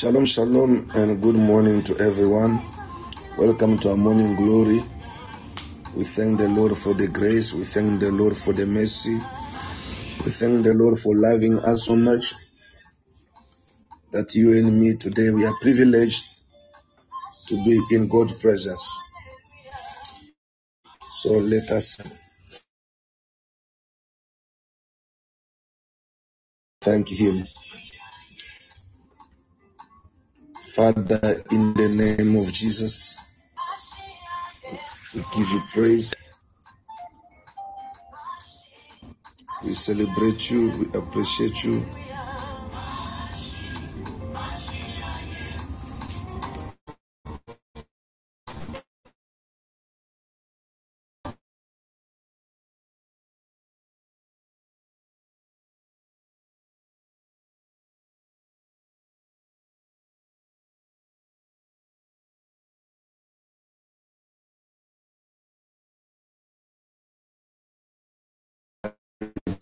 Shalom, shalom, and good morning to everyone. Welcome to our morning glory. We thank the Lord for the grace. We thank the Lord for the mercy. We thank the Lord for loving us so much that you and me today we are privileged to be in God's presence. So let us thank Him. Father, in the name of Jesus, we give you praise. We celebrate you. We appreciate you.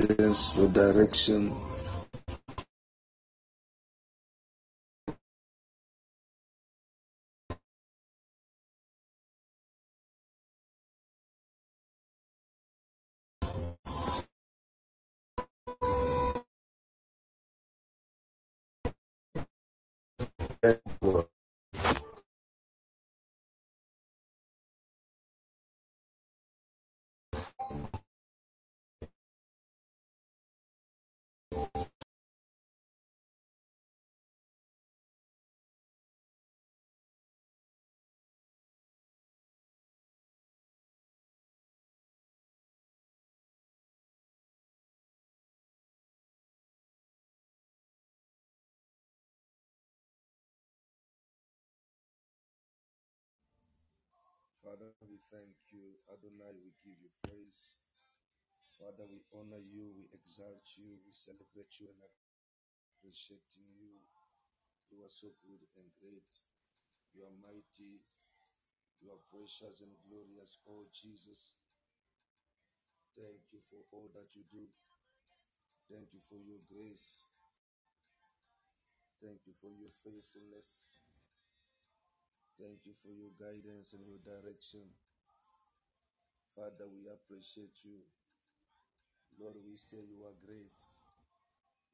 Yes, your direction. Father, we thank you. Adonai, we give you praise. Father, we honor you, we exalt you, we celebrate you and appreciating you. You are so good and great. You are mighty. You are precious and glorious. Oh Jesus, thank you for all that you do. Thank you for your grace. Thank you for your faithfulness. Thank you for your guidance and your direction. Father, we appreciate you. Lord, we say you are great.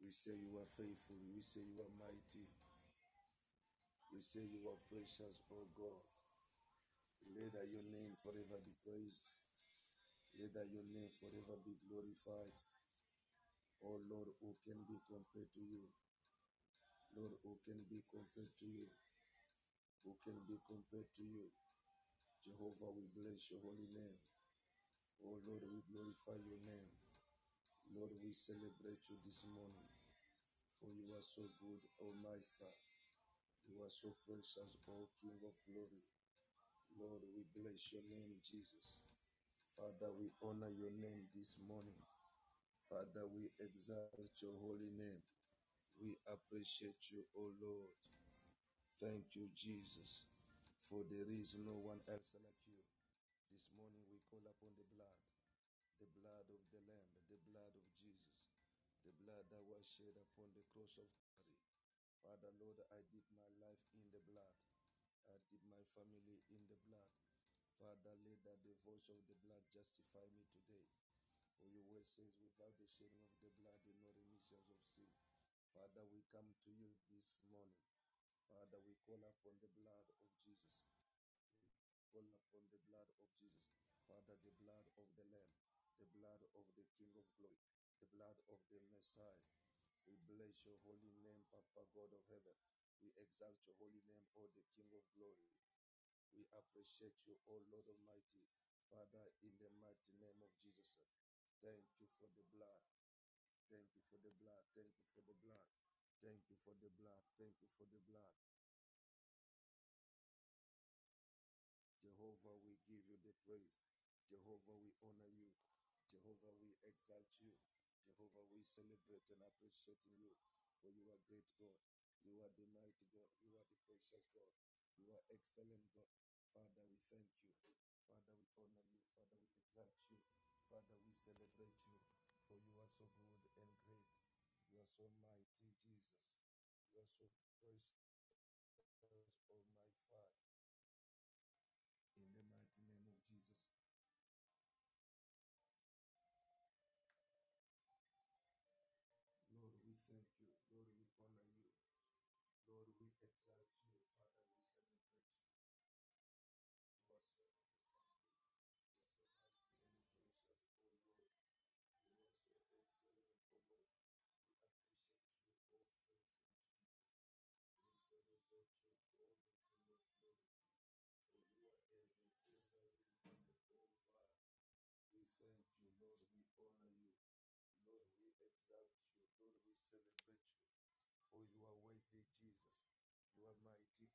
We say you are faithful. We say you are mighty. We say you are precious, oh God. Let that your name forever be praised. Let that your name forever be glorified. Oh Lord, who can be compared to you? Lord, who can be compared to you? Who can be compared to you? Jehovah, we bless your holy name. Oh Lord, we glorify your name. Lord, we celebrate you this morning. For you are so good, oh Master. You are so precious, oh King of glory. Lord, we bless your name, Jesus. Father, we honor your name this morning. Father, we exalt your holy name. We appreciate you, O Lord. Thank you, Jesus, for there is no one else like you. This morning we call upon the blood, the blood of the Lamb, the blood of Jesus, the blood that was shed upon the cross of Calvary. Father, Lord, I dip my life in the blood. I dip my family in the blood. Father, let that the voice of the blood justify me today. For your word says, without the shedding of the blood, there no remission of sin. Father, we come to you this morning. Father, we call upon the blood of Jesus. Call upon the blood of Jesus. Father, the blood of the Lamb, the blood of the King of glory, the blood of the Messiah. We bless your holy name, Papa God of heaven. We exalt your holy name, O the King of glory. We appreciate you, O Lord Almighty. Father, in the mighty name of Jesus, thank you for the blood. Thank you for the blood. Thank you for the blood. Thank you for the blood. Thank you for the blood. Jehovah, we give you the praise. Jehovah, we honor you. Jehovah, we exalt you. Jehovah, we celebrate and appreciate you. For you are great God. You are the mighty God. You are the precious God. You are excellent God. Father, we thank you. Father, we honor you. Father, we exalt you. Father, we celebrate you. For you are so good. You are so mighty, Jesus. You are so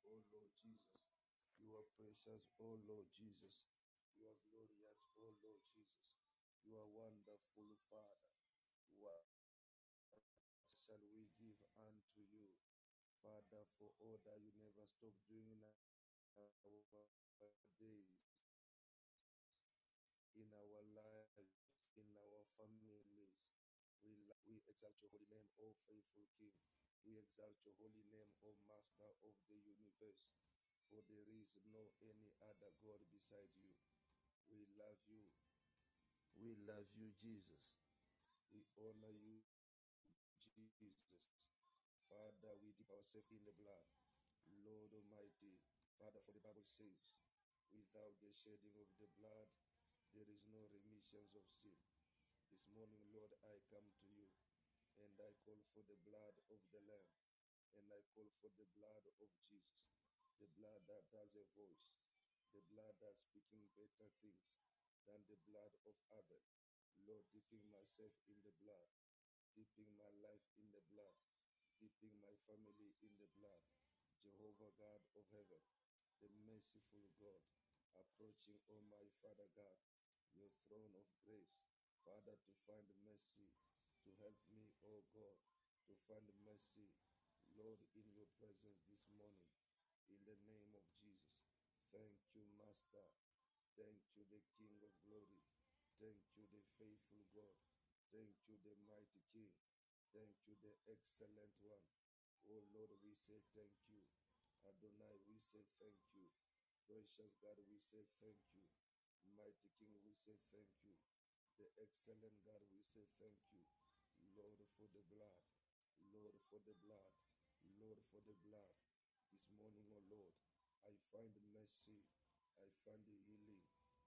oh Lord Jesus. You are precious, oh Lord Jesus. You are glorious, oh Lord Jesus. You are wonderful, Father. What shall we give unto you, Father, for all that you never stop doing in our days, in our lives, in our families? We, we exalt your holy name, O faithful King. We exalt your holy name, O Master of the universe. For there is no any other God beside you. We love you. We love you, Jesus. We honor you, Jesus. Father, we dip ourselves in the blood. Lord Almighty, Father, for the Bible says, without the shedding of the blood, there is no remission of sin. This morning, Lord, I come to you and I call for the blood of the Lamb and I call for the blood of Jesus, the blood that has a voice, the blood that's speaking better things than the blood of Abel. Lord, dipping myself in the blood, dipping my life in the blood, dipping my family in the blood. Jehovah God of heaven, the merciful God, approaching, oh my Father God, your throne of grace, Father, to find mercy, to help me, oh God, to find mercy, Lord, in your presence this morning, in the name of Jesus. Thank you, Master. Thank you, the King of glory. Thank you, the faithful God. Thank you, the mighty King. Thank you, the excellent one. Oh Lord, we say thank you. Adonai, we say thank you. Precious God, we say thank you. Mighty King, we say thank you. The excellent God, we say thank you. Lord, for the blood. Lord, for the blood. Lord, for the blood. This morning, oh Lord, I find mercy. I find the healing.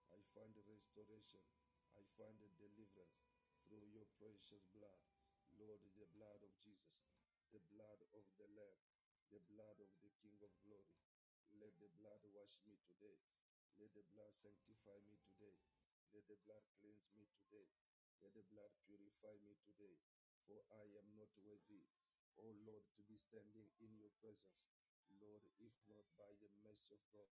I find the restoration. I find the deliverance through your precious blood. Lord, the blood of Jesus, the blood of the Lamb, the blood of the King of glory. Let the blood wash me today. Let the blood sanctify me today. Let the blood cleanse me today. Let the blood purify me today. For I am not worthy, oh Lord, to be standing in your presence. Lord, if not by the mercy of God,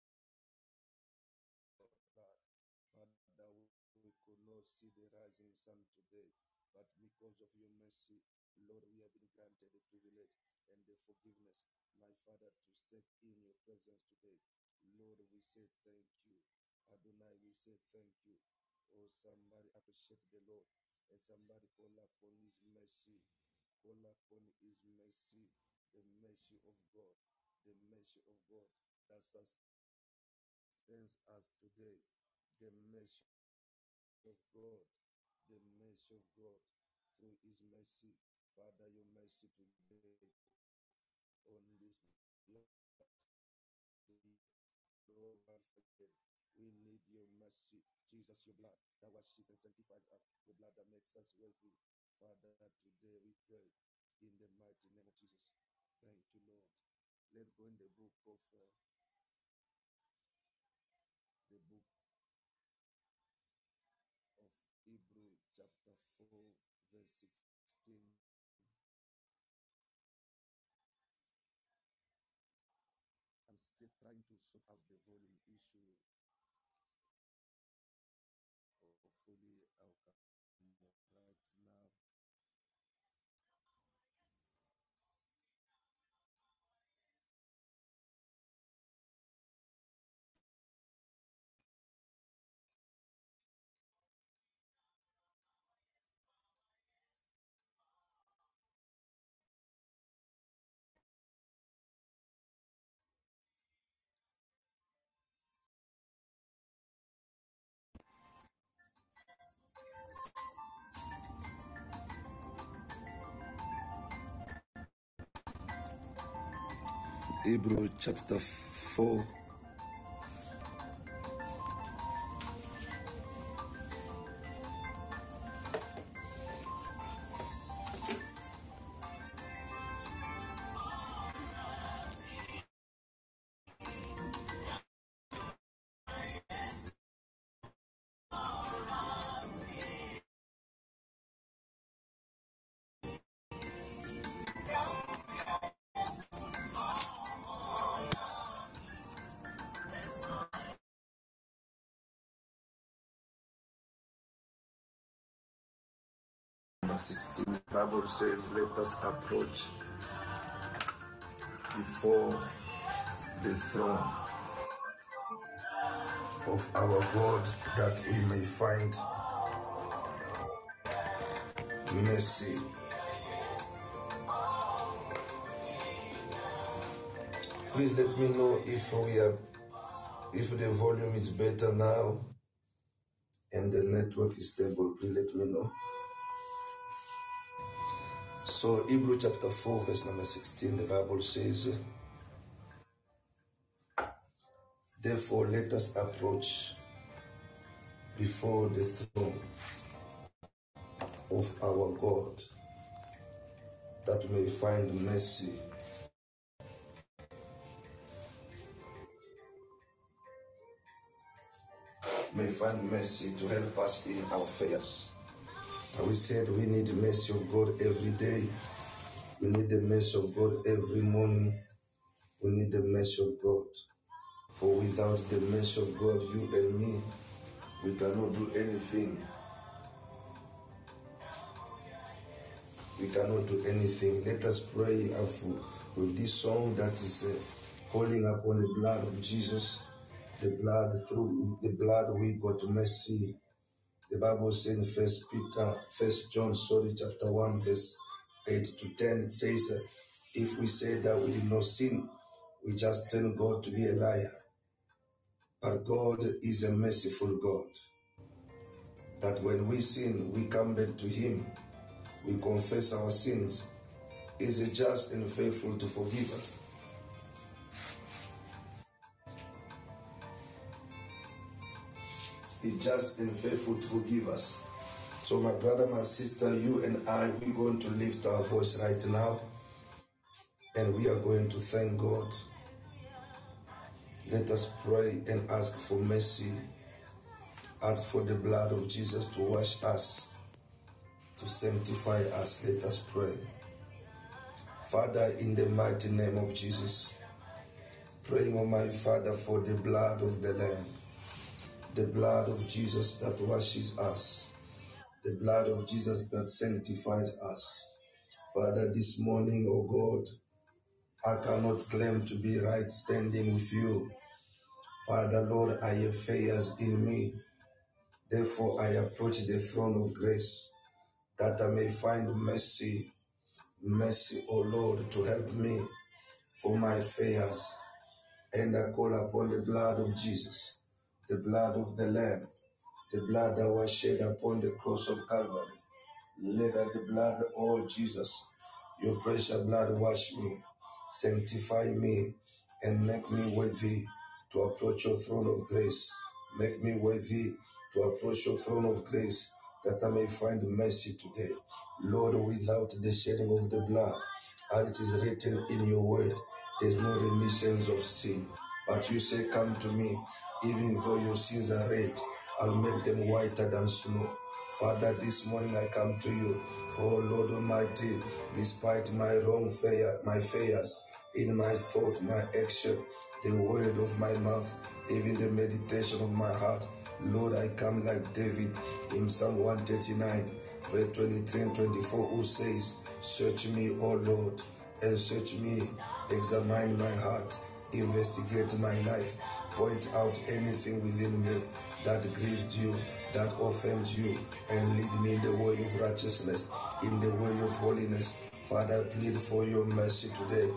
blood. Father, we could not see the rising sun today, but because of your mercy, Lord, we have been granted the privilege and the forgiveness, my Father, to step in your presence today. Lord, we say thank you. Adonai, we say thank you. Oh, somebody appreciate the Lord and somebody call upon his mercy. Call upon his mercy, the mercy of God, the mercy of God that sustains us today, the mercy of God, the mercy of God through His mercy. Father, your mercy today on this Lord, we need your mercy. Jesus, your blood that washes and sanctifies us, the blood that makes us worthy. Father, today we pray in the mighty name of Jesus. Thank you, Lord. Let's go in the book of uh, the book of Hebrew, chapter 4, verse 16. I'm still trying to sort out the volume issue. Hebrew chapter 4, number 16. The Bible says, Let us approach before the throne of our God that we may find mercy. Please let me know if we are if the volume is better now and the network is stable. Please let me know. So Hebrew chapter 4, verse number 16, the Bible says, Therefore let us approach before the throne of our God that we may find mercy may find mercy to help us in our affairs. And we said we need the mercy of God every day. We need the mercy of God every morning. We need the mercy of God. For without the mercy of God, you and me, we cannot do anything. We cannot do anything. Let us pray with this song that is uh, calling upon the blood of Jesus, the blood through the blood we got mercy. The Bible says in First Peter, First John, sorry, chapter one, verse eight to ten, it says, uh, "If we say that we did not sin, we just tell God to be a liar. But God is a merciful God. That when we sin, we come back to Him. We confess our sins. Is just and faithful to forgive us? He's just and faithful to forgive us. So, my brother, my sister, you and I, we're going to lift our voice right now and we are going to thank God. Let us pray and ask for mercy. Ask for the blood of Jesus to wash us, to sanctify us. Let us pray. Father, in the mighty name of Jesus, praying, oh my Father, for the blood of the Lamb, the blood of Jesus that washes us, the blood of Jesus that sanctifies us. Father, this morning, oh God, I cannot claim to be right standing with you. Father, Lord, I have failures in me. Therefore, I approach the throne of grace that I may find mercy. Mercy, O Lord, to help me for my failures. And I call upon the blood of Jesus, the blood of the Lamb, the blood that was shed upon the cross of Calvary. Let the blood, oh Jesus, your precious blood wash me, sanctify me, and make me worthy to approach your throne of grace. Make me worthy to approach your throne of grace that I may find mercy today. Lord, without the shedding of the blood, as it is written in your word, There's no remission of sin. But you say, Come to me, even though your sins are red, I'll make them whiter than snow. Father, this morning I come to you, for Lord Almighty, despite my wrong failure, my failures in my thought, my action, the word of my mouth, even the meditation of my heart, Lord, I come like David in Psalm 139, verse 23 and 24, who says, Search me, O Lord, and search me, examine my heart, investigate my life, point out anything within me that grieves you, that offends you, and lead me in the way of righteousness, in the way of holiness. Father, I plead for your mercy today,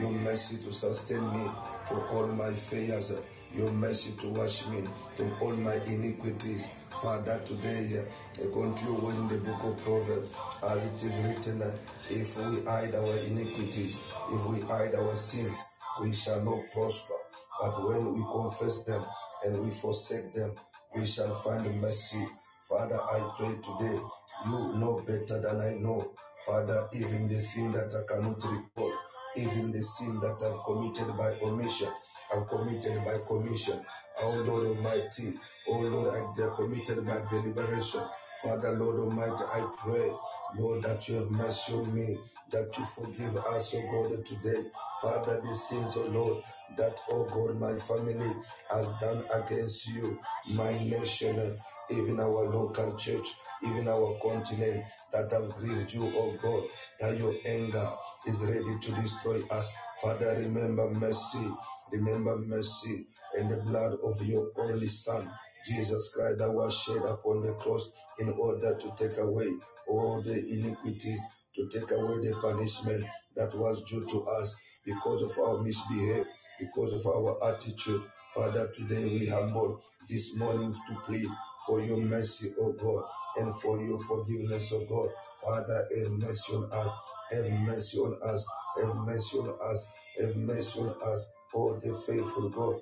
your mercy to sustain me for all my failures, your mercy to wash me from all my iniquities. Father, today, according to your in the book of Proverbs, as it is written, if we hide our iniquities, if we hide our sins, we shall not prosper. But when we confess them and we forsake them, we shall find mercy. Father, I pray today, you know better than I know. Father, even the thing that I cannot report, even the sin that I've committed by omission, I've committed by commission. Oh Lord Almighty, oh Lord, I have committed by deliberation. Father, Lord Almighty, I pray, Lord, that you have mercy on me, that you forgive us, oh God, today. Father, the sins, oh Lord, that, oh God, my family has done against you, my nation, even our local church, even our continent, that have grieved you, oh God, that your anger is ready to destroy us. Father, remember mercy, remember mercy, and the blood of your only Son, Jesus Christ, that was shed upon the cross in order to take away all the iniquities, to take away the punishment that was due to us because of our misbehavior, because of our attitude. Father, today we humble this morning to plead for your mercy, O God, and for your forgiveness, O God. Father, have mercy on us, have mercy on us, have mercy on us, have mercy on us, oh the faithful God.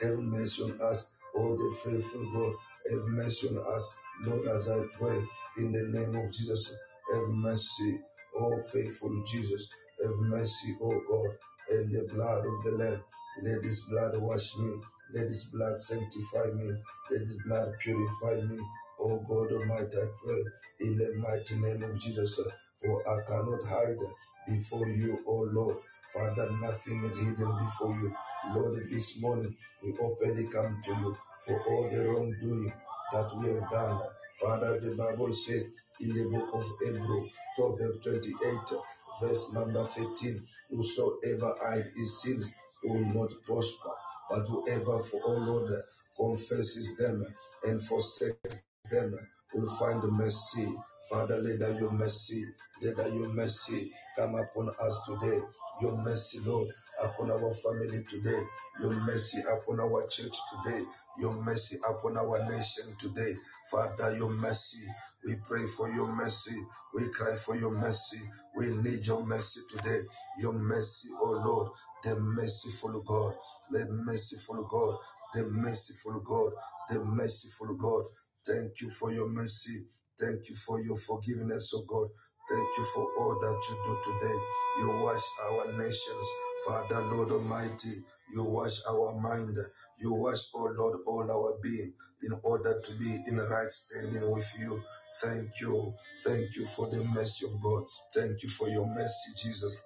Have mercy on us, oh the faithful God. Have mercy on us, Lord, as I pray in the name of Jesus. Have mercy, oh faithful Jesus. Have mercy, oh God, and the blood of the Lamb. Let this blood wash me. Let this blood sanctify me. Let this blood purify me. Oh God Almighty, I pray in the mighty name of Jesus. For I cannot hide before you, oh Lord. Father, nothing is hidden before you. Lord, this morning we openly come to you for all the wrongdoing that we have done. Father, the Bible says in the book of Hebrew, Proverbs 28, verse number 13, whosoever hide his sins will not prosper, but whoever, for all Lord, confesses them and forsakes them will find mercy. Father, let that your mercy, let that your mercy come upon us today. Your mercy, Lord, upon our family today. Your mercy upon our church today. Your mercy upon our nation today. Father, your mercy. We pray for your mercy. We cry for your mercy. We need your mercy today. Your mercy, oh Lord, the merciful God, the merciful God, the merciful God, the merciful God. Thank you for your mercy. Thank you for your forgiveness, oh God. Thank you for all that you do today. You wash our nations, Father, Lord Almighty. You wash our mind. You wash, oh Lord, all our being in order to be in right standing with you. Thank you. Thank you for the mercy of God. Thank you for your mercy, Jesus.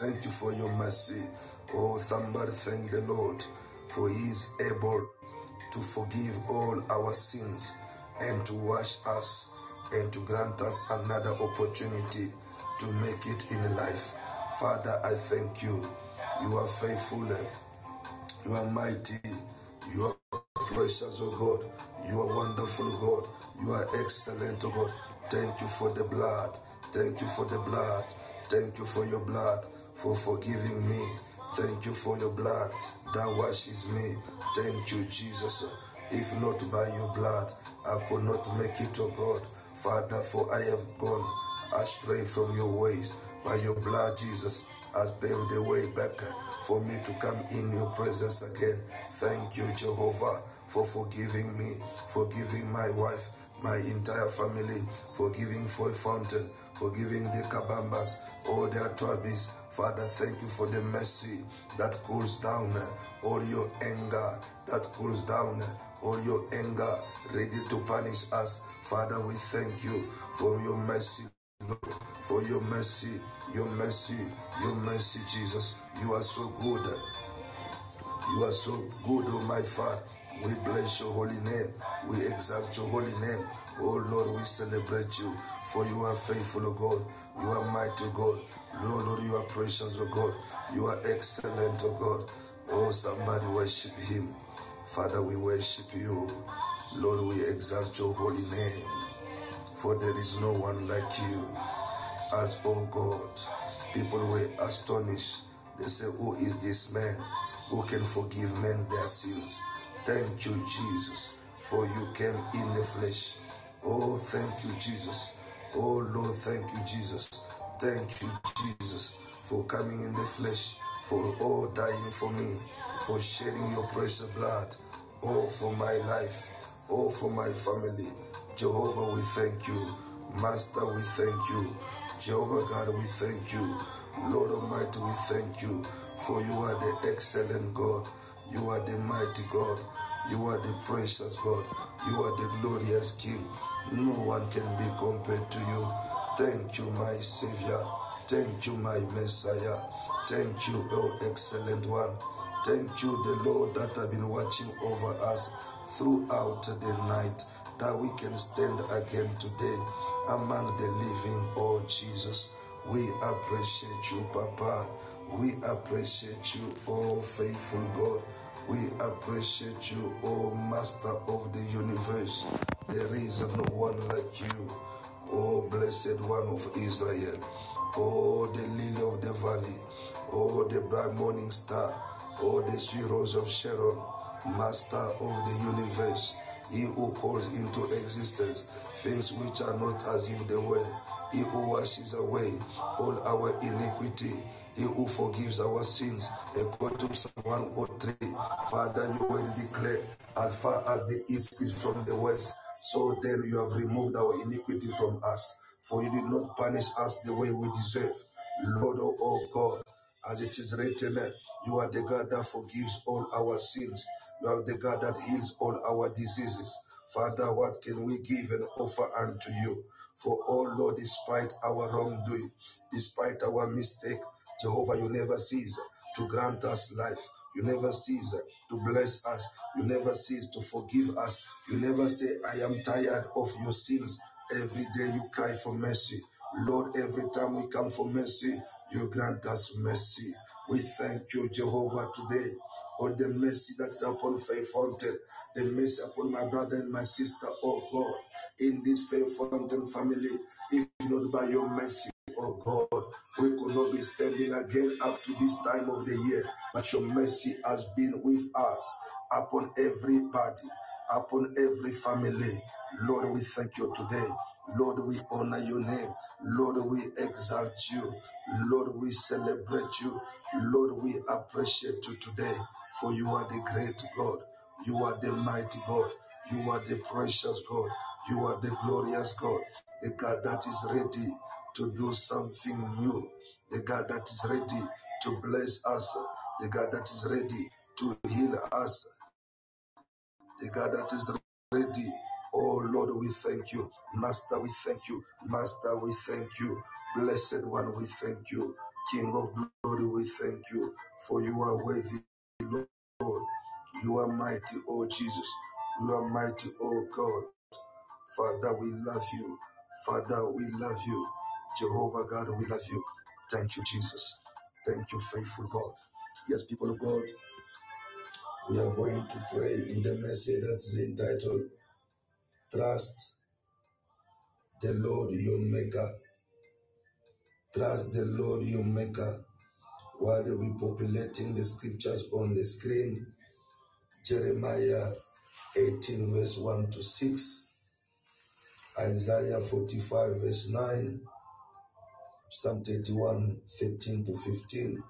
Thank you for your mercy. Oh, somebody thank the Lord, for he is able to forgive all our sins and to wash us and to grant us another opportunity to make it in life. Father, I thank you. You are faithful. You are mighty. You are precious, oh God. You are wonderful, God. You are excellent, oh God. Thank you for the blood. Thank you for the blood. Thank you for your blood, for forgiving me. Thank you for your blood that washes me. Thank you, Jesus. If not by your blood, I could not make it, oh God. Father, for I have gone astray from your ways. By your blood, Jesus, has paved the way back for me to come in your presence again. Thank you, Jehovah, for forgiving me, forgiving my wife, my entire family, forgiving Faith Fountain, forgiving the Kabambas, all their tribes. Father, thank you for the mercy that cools down all your anger, that cools down all your anger, ready to punish us. Father, we thank you for your mercy, Lord, for your mercy, your mercy, your mercy, Jesus. You are so good. You are so good, oh my Father. We bless your holy name. We exalt your holy name. Oh Lord, we celebrate you, for you are faithful, O God. You are mighty, God. Lord, Lord, you are precious, O God. You are excellent, O God. Oh, somebody worship him. Father, we worship you. Lord, we exalt your holy name. For there is no one like you. As, oh God, people were astonished. They say, Who is this man who can forgive men their sins? Thank you, Jesus, for you came in the flesh. Oh, thank you, Jesus. Oh, Lord, thank you, Jesus. Thank you, Jesus, for coming in the flesh, for all dying for me, for shedding your precious blood. Oh, for my life. Oh, for my family. Jehovah, we thank you. Master, we thank you. Jehovah God, we thank you. Lord Almighty, we thank you. For you are the excellent God. You are the mighty God. You are the precious God. You are the glorious King. No one can be compared to you. Thank you, my Savior. Thank you, my Messiah. Thank you, O excellent one. Thank you, the Lord, that have been watching over us throughout the night, that we can stand again today among the living, oh Jesus. We appreciate you, Papa. We appreciate you, oh faithful God. We appreciate you, oh Master of the universe. There is no one like you, oh blessed one of Israel. Oh, the lily of the valley. Oh, the bright morning star. Oh, the rose of Sharon. Master of the universe. He who calls into existence things which are not as if they were. He who washes away all our iniquity. He who forgives our sins. According to Psalm 103. Father, you will declare as far as the east is from the west. So then you have removed our iniquity from us. For you did not punish us the way we deserve. Lord, O oh God, as it is written, you are the God that forgives all our sins. You are the God that heals all our diseases. Father, what can we give and offer unto you? For oh Lord, despite our wrongdoing, despite our mistake, Jehovah, you never cease to grant us life. You never cease to bless us. You never cease to forgive us. You never say, I am tired of your sins. Every day you cry for mercy. Lord, every time we come for mercy, you grant us mercy. We thank you, Jehovah, today for the mercy that is upon Faith Fountain, the mercy upon my brother and my sister, oh God, in this Faith Fountain family. If not by your mercy, oh God, we could not be standing again up to this time of the year. But your mercy has been with us upon every party, upon every family. Lord, we thank you today. Lord, we honor your name. Lord, we exalt you. Lord, we celebrate you. Lord, we appreciate you today. For you are the great God. You are the mighty God. You are the precious God. You are the glorious God. The God that is ready to do something new. The God that is ready to bless us. The God that is ready to heal us. The God that is ready. Oh Lord, we thank you. Master, we thank you. Master, we thank you. Blessed one, we thank you. King of glory, we thank you. For you are worthy, Lord. You are mighty, oh Jesus. You are mighty, oh God. Father, we love you. Father, we love you. Jehovah God, we love you. Thank you, Jesus. Thank you, faithful God. Yes, people of God, we are going to pray in the message that is entitled Trust the Lord your Maker. Trust the Lord your Maker. While they'll be populating the scriptures on the screen, Jeremiah 18, verse 1 to 6, Isaiah 45, verse 9, Psalm 31, 13 to 15,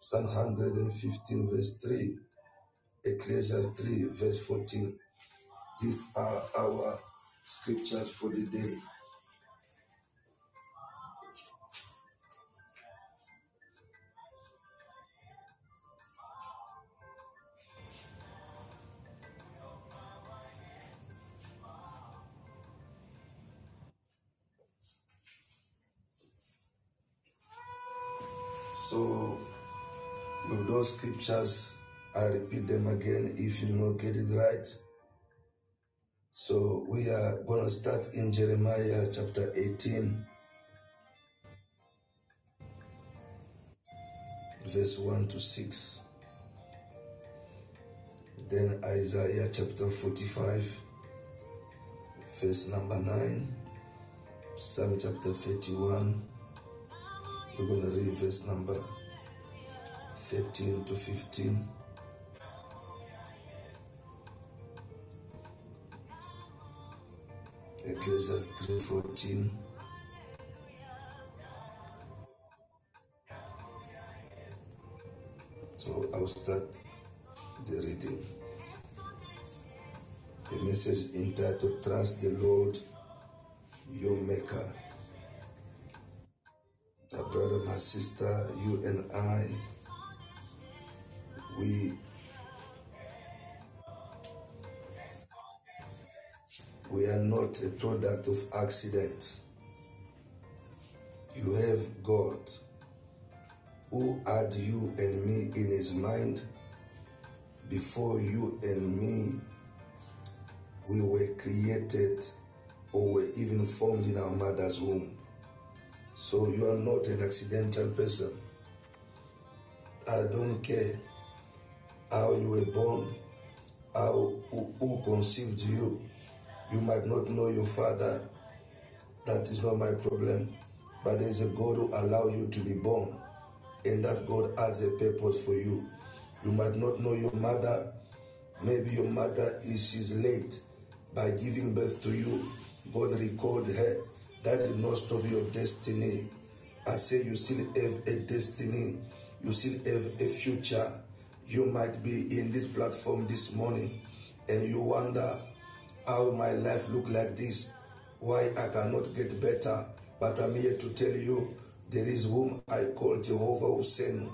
Psalm 115, verse 3, Ecclesiastes 3, verse 14. These are our scriptures for the day. So, with those scriptures, I repeat them again if you don't get it right. So, we are going to start in Jeremiah chapter 18, verse 1 to 6. Then Isaiah chapter 45, verse number 9. Psalm chapter 31 we're going to read verse number 13 to 15. Ecclesiastes 3.14 So I'll start the reading. The message entitled Trust the Lord your Maker my brother, my sister, you and I, we we are not a product of accident. You have God who had you and me in his mind before you and me we were created or were even formed in our mother's womb. So you are not an accidental person. I don't care how you were born, how who, who conceived you. You might not know your father. That is not my problem. But there is a God who allow you to be born, and that God has a purpose for you. You might not know your mother. Maybe your mother is she's late by giving birth to you. God recalled her that did not stop your destiny. I say you still have a destiny. You still have a future. You might be in this platform this morning and you wonder how my life look like this. Why I cannot get better. But I'm here to tell you there is whom I call Jehovah Hoseenu,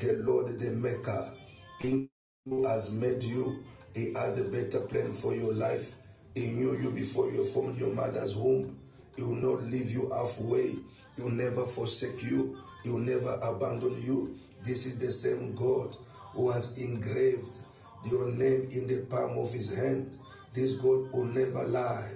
the Lord, the Maker. He who has made you, He has a better plan for your life. He knew you before you formed your mother's womb. He will not leave you halfway. He will never forsake you. He will never abandon you. This is the same God who has engraved your name in the palm of his hand. This God will never lie.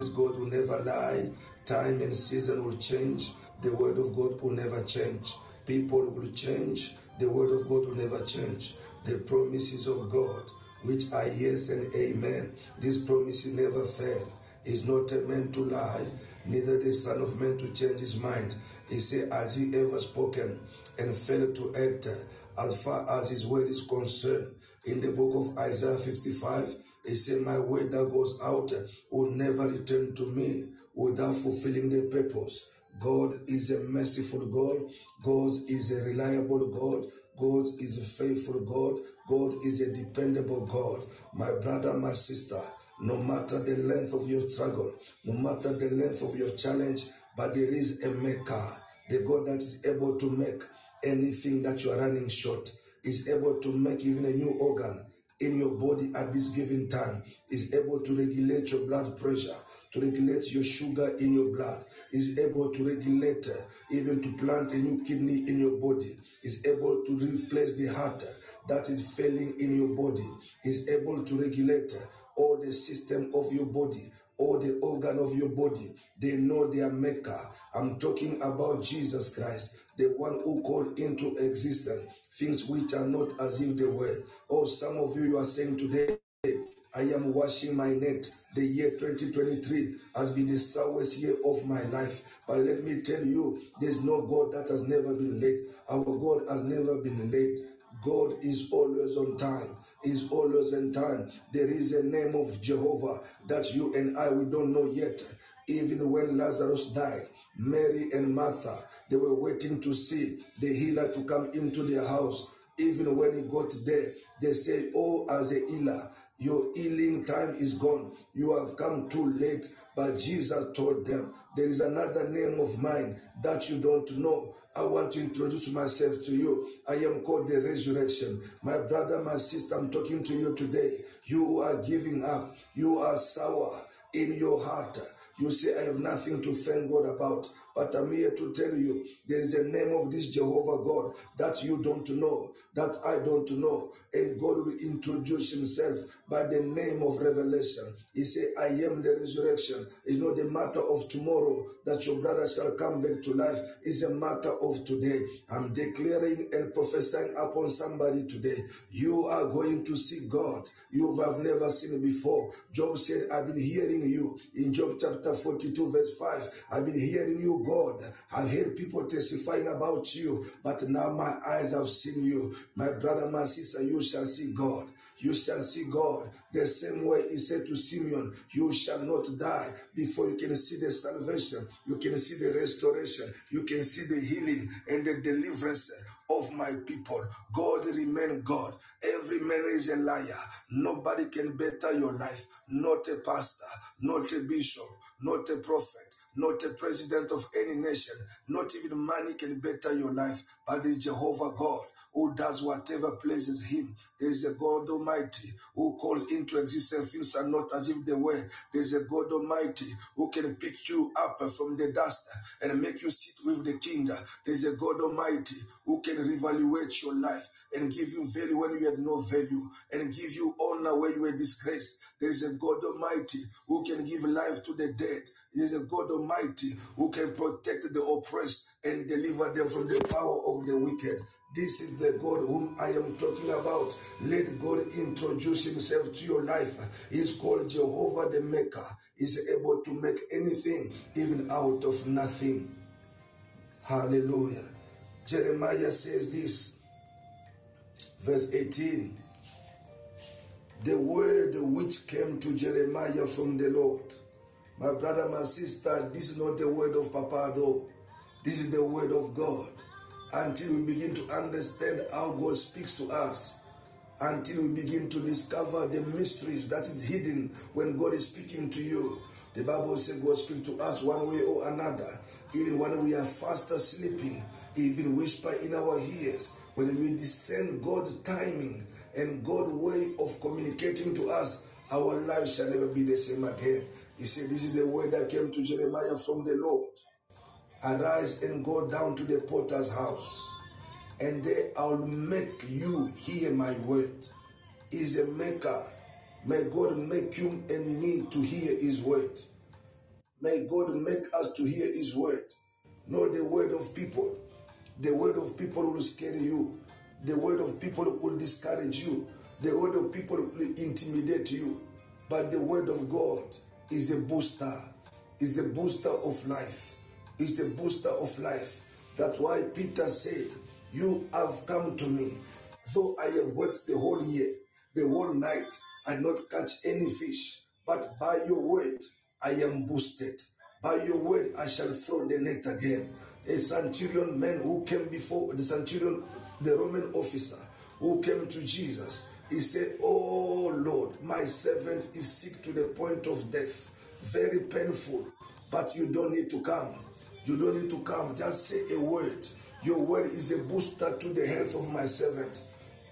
This God will never lie. Time and season will change. The word of God will never change. People will change. The word of God will never change. The promises of God, which are yes and amen, these promises never fail is not a man to lie, neither the Son of Man to change his mind. He said, Has he ever spoken and failed to act as far as his word is concerned? In the book of Isaiah 55, he said, My word that goes out will never return to me without fulfilling the purpose. God is a merciful God. God is a reliable God. God is a faithful God. God is a dependable God. My brother, my sister, no matter the length of your struggle, no matter the length of your challenge, but there is a maker, the God that is able to make anything that you are running short, is able to make even a new organ in your body at this given time, is able to regulate your blood pressure, to regulate your sugar in your blood, is able to regulate, uh, even to plant a new kidney in your body, is able to replace the heart that is failing in your body, is able to regulate uh, all the system of your body, all the organ of your body. They know their maker. I'm talking about Jesus Christ, the one who called into existence things which are not as if they were. Oh, some of you, you are saying today, I am washing my net. The year 2023 has been the sourest year of my life. But let me tell you, there's no God that has never been late. Our God has never been late. God is always on time. Is always in time. There is a name of Jehovah that you and I we don't know yet. Even when Lazarus died, Mary and Martha they were waiting to see the healer to come into their house. Even when he got there, They said, Oh, as a healer, your healing time is gone. You have come too late. But Jesus told them, There is another name of mine that you don't know. I want to introduce myself to you. I am called the resurrection. My brother, my sister, I'm talking to you today. You are giving up. You are sour in your heart. You say, I have nothing to thank God about. But I'm here to tell you, there is a name of this Jehovah God that you don't know, that I don't know. And God will introduce himself by the name of revelation. He said, I am the resurrection. It's not a matter of tomorrow that your brother shall come back to life. It's a matter of today. I'm declaring and prophesying upon somebody today. You are going to see God. You have never seen before. Job said, I've been hearing you. In Job chapter 42, verse 5, I've been hearing you, God. I've heard people testifying about you, but now my eyes have seen you. My brother, my sister, you shall see God. You shall see God. The same way he said to Simeon, You shall not die before you can see the salvation, you can see the restoration, you can see the healing and the deliverance of my people. God remain God. Every man is a liar. Nobody can better your life. Not a pastor, not a bishop, not a prophet, not a president of any nation. Not even money can better your life, but the Jehovah God who does whatever pleases him. There is a God Almighty who calls into existence things are not as if they were. There is a God Almighty who can pick you up from the dust and make you sit with the king. There is a God Almighty who can reevaluate your life and give you value when you had no value and give you honor when you were disgraced. There is a God Almighty who can give life to the dead. There is a God Almighty who can protect the oppressed and deliver them from the power of the wicked. This is the God whom I am talking about. Let God introduce himself to your life. He's called Jehovah the Maker. He's able to make anything even out of nothing. Hallelujah. Jeremiah says this, verse 18. The word which came to Jeremiah from the Lord. My brother, my sister, this is not the word of Papa, though. This is the word of God until we begin to understand how God speaks to us, until we begin to discover the mysteries that is hidden when God is speaking to you. The Bible says God speaks to us one way or another, even when we are fast sleeping, even whisper in our ears. When we discern God's timing and God's way of communicating to us, our life shall never be the same again. He said, This is the word that came to Jeremiah from the Lord. Arise and go down to the potter's house, and there I'll make you hear my word. Is a maker. May God make you and me to hear his word. May God make us to hear his word. Not the word of people. The word of people will scare you. The word of people will discourage you. The word of people will intimidate you. But the word of God is a booster, is a booster of life is the booster of life. That's why Peter said, You have come to me, though I have worked the whole year, the whole night, and not catch any fish. But by your word, I am boosted. By your word, I shall throw the net again. A centurion man who came before the centurion, the Roman officer, who came to Jesus, he said, Oh Lord, my servant is sick to the point of death, very painful, but you don't need to come. You don't need to come. Just say a word. Your word is a booster to the health of my servant.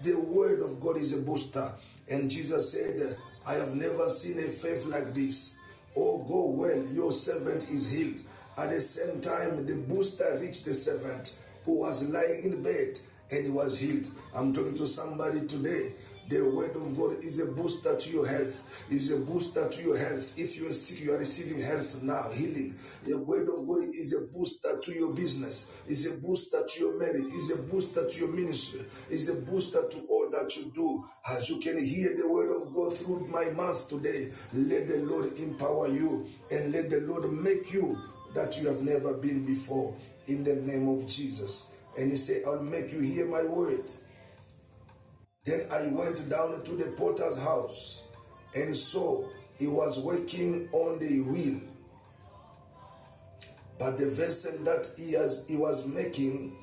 The word of God is a booster. And Jesus said, I have never seen a faith like this. Oh, go well, your servant is healed. At the same time, the booster reached the servant who was lying in bed and he was healed. I'm talking to somebody today. The word of God is a booster to your health. Is a booster to your health. If you are sick, you are receiving health now, healing. The word of God is a booster to your business. Is a booster to your marriage. Is a booster to your ministry. Is a booster to all that you do. As you can hear the word of God through my mouth today, let the Lord empower you and let the Lord make you that you have never been before. In the name of Jesus. And he said, I'll make you hear my word. Then I went down to the potter's house and saw he was working on the wheel. But the vessel that he, has, he was making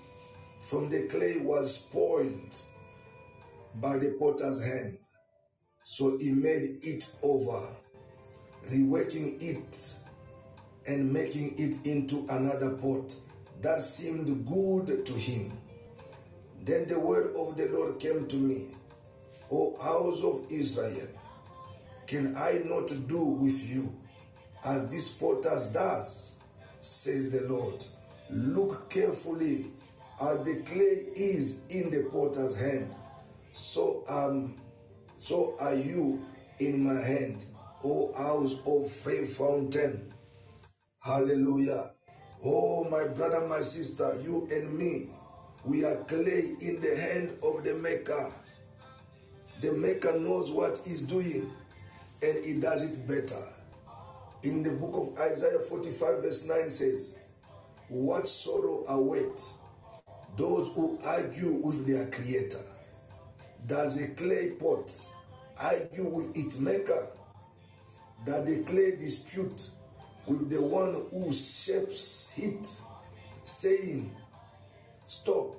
from the clay was spoiled. by the potter's hand. So he made it over, reworking it and making it into another pot that seemed good to him. Then the word of the Lord came to me, O house of Israel, can I not do with you as this potter does, says the Lord? Look carefully as the clay is in the potter's hand, so um, so are you in my hand, O house of faith fountain. Hallelujah. Oh, my brother, my sister, you and me, we are clay in the hand of the Maker. The Maker knows what He's doing and He does it better. In the book of Isaiah 45, verse 9 says, What sorrow await those who argue with their Creator? Does a clay pot argue with its Maker? That the clay dispute with the one who shapes it, saying, Stop,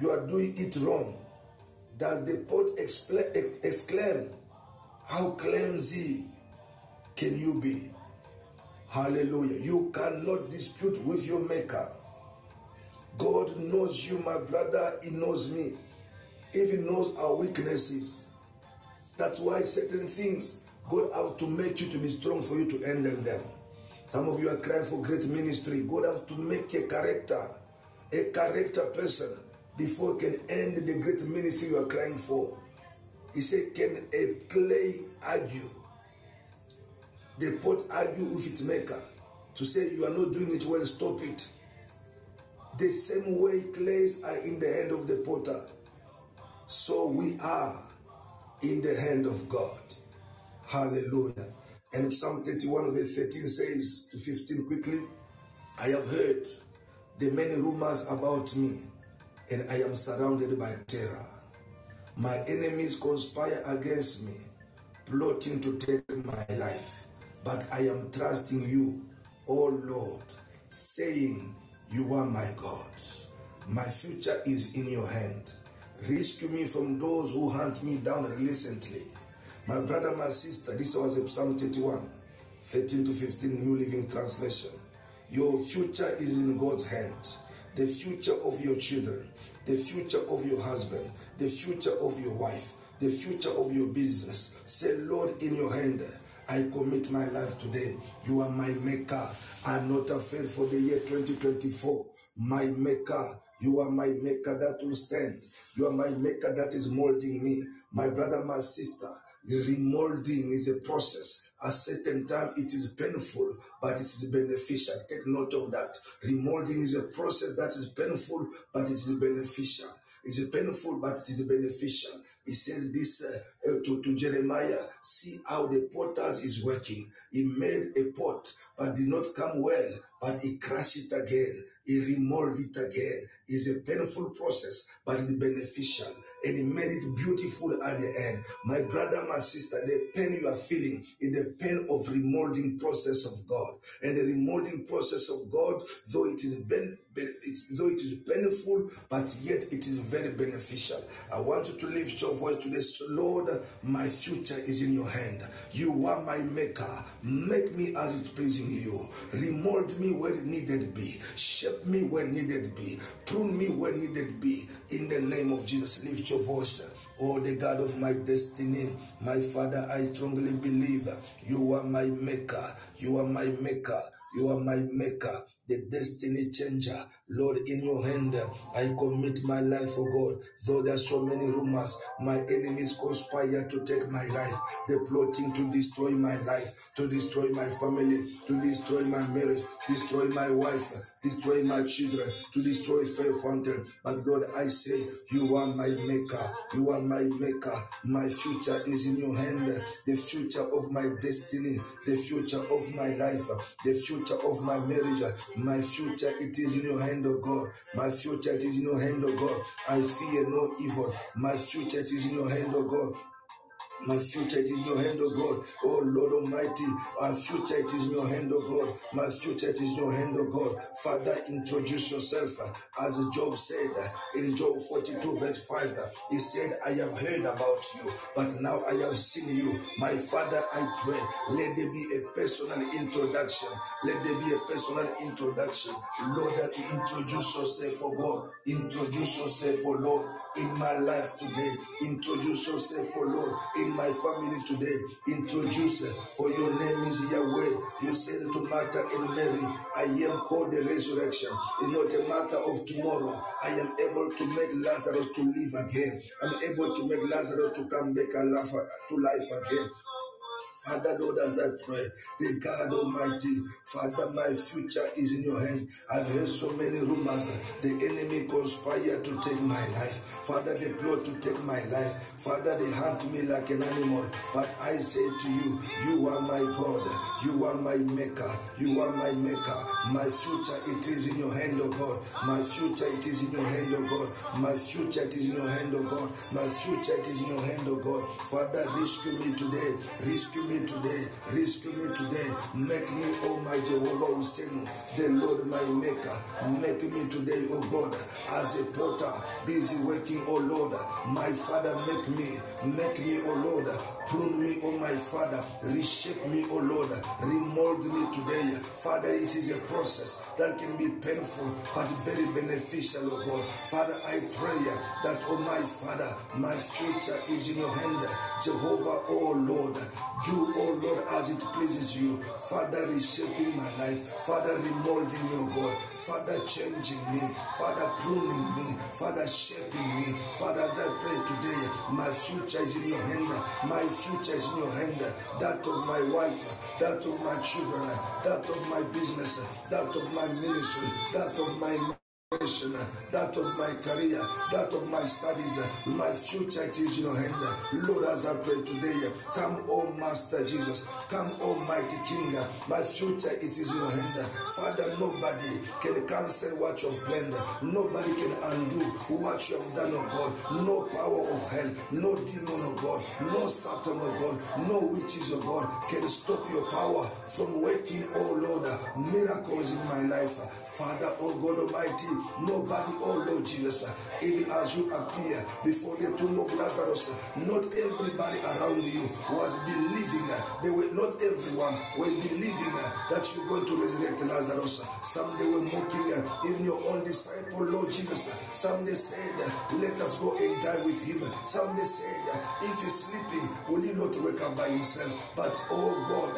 you are doing it wrong. Does the pot exclaim, How clumsy can you be? Hallelujah. You cannot dispute with your Maker. God knows you, my brother. He knows me. He even knows our weaknesses. That's why certain things God have to make you to be strong for you to handle them. Some of you are crying for great ministry. God have to make a character, a character person before can end the great ministry you are crying for. He said, Can a clay argue? The pot argue with its maker to say you are not doing it well, stop it. The same way clays are in the hand of the potter, so we are in the hand of God. Hallelujah. And Psalm 31 verse 13 says to 15 quickly, I have heard the many rumors about me, and I am surrounded by terror. My enemies conspire against me, plotting to take my life. But I am trusting you, O Lord, saying, You are my God. My future is in your hand. Rescue me from those who hunt me down recently. My brother, my sister, this was Psalm 31, 13 to 15, New Living Translation. Your future is in God's hands. The future of your children, the future of your husband, the future of your wife, the future of your business. Say, Lord, in your hand, I commit my life today. You are my maker. I'm not afraid for the year 2024. My maker. You are my maker that will stand. You are my maker that is molding me. My brother, my sister, the remolding is a process. At certain time, it is painful, but it is beneficial. Take note of that. Remolding is a process that is painful, but it is beneficial. It's painful, but it is beneficial. He says this uh, uh, to, to Jeremiah see how the potters is working. He made a pot, but did not come well, but he crushed it again. He remolded it again. It's a painful process, but it's beneficial and he made it beautiful at the end. My brother, my sister, the pain you are feeling is the pain of remolding process of God. And the remolding process of God, though it is ben, ben, though it is painful, but yet it is very beneficial. I want you to lift your voice to this Lord, my future is in your hand. You are my maker. Make me as it pleasing you. Remold me where needed be. Shape me where needed be. Prune me where needed be. In the name of Jesus, lift your voice. Oh, the God of my destiny, my Father, I strongly believe you are my maker. You are my maker. You are my maker the destiny changer. Lord, in your hand, I commit my life, oh God. Though there are so many rumors, my enemies conspire to take my life. They're plotting to destroy my life, to destroy my family, to destroy my marriage, destroy my wife, destroy my children, to destroy Faith Fountain. But Lord, I say, you are my maker. You are my maker. My future is in your hand. The future of my destiny, the future of my life, the future of my marriage, my future, it is in your hand, O God. My future, it is in your hand, O God. I fear no evil. My future, it is in your hand, O God. My future is in your hand, O God. Oh Lord Almighty, my future it is in your hand, O God. My future it is in your hand, O God. Father, introduce yourself. As Job said in Job 42, verse 5, he said, I have heard about you, but now I have seen you. My Father, I pray, let there be a personal introduction. Let there be a personal introduction. Lord, that you introduce yourself, O God. Introduce yourself, O Lord in my life today. Introduce yourself, for Lord, in my family today. Introduce, for your name is Yahweh. You said to Martha and Mary, I am called the resurrection. It's not a matter of tomorrow. I am able to make Lazarus to live again. I'm able to make Lazarus to come back alive, to life again. Father, Lord, as I pray, the God Almighty, Father, my future is in your hand. I've heard so many rumors. The enemy conspire to take my life. Father, they plot to take my life. Father, they hunt me like an animal. But I say to you, you are my God. You are my maker. You are my maker. My future, it is in your hand, O God. My future, it is in your hand, O God. My future, it is in your hand, O God. My future, it is in your hand, O God. Father, rescue me today. Rescue me today. Rescue me today. Make me, oh my Jehovah Hoseenu, the Lord my maker. Make me today, oh God, as a potter, busy working, oh Lord. My Father, make me, make me, oh Lord. Prune me, oh my Father. Reshape me, oh Lord. Remold me today. Father, it is a process that can be painful but very beneficial, oh God. Father, I pray that, oh my Father, my future is in your hand. Jehovah, oh Lord, do, oh Lord, as it pleases you. Father, reshaping my life. Father, remolding me, oh God. Father, changing me. Father, pruning me. Father, shaping me. Father, as I pray today, my future is in your hand. My future is in your hand. That of my wife, that of my children, that of my business, that of my ministry, that of my Uh, that of my career, that of my studies, uh, my future it is in your hand. Lord, as I pray today, come, O Master Jesus, come, Almighty King, uh, my future it is in your hand. Father, nobody can cancel what you have planned, nobody can undo what you have done, oh God. No power of hell, no demon, oh God, no Satan, oh God, no witches, oh God, can stop your power from working, oh Lord, miracles in my life. Father, oh God Almighty, Nobody, oh Lord Jesus, even as you appear before the tomb of Lazarus, not everybody around you was believing. They were not everyone were believing that you're going to resurrect Lazarus. Some they were mocking even your own disciple, Lord Jesus. Some they said, Let us go and die with him. Some they said, If he's sleeping, will he not wake up by himself? But oh God,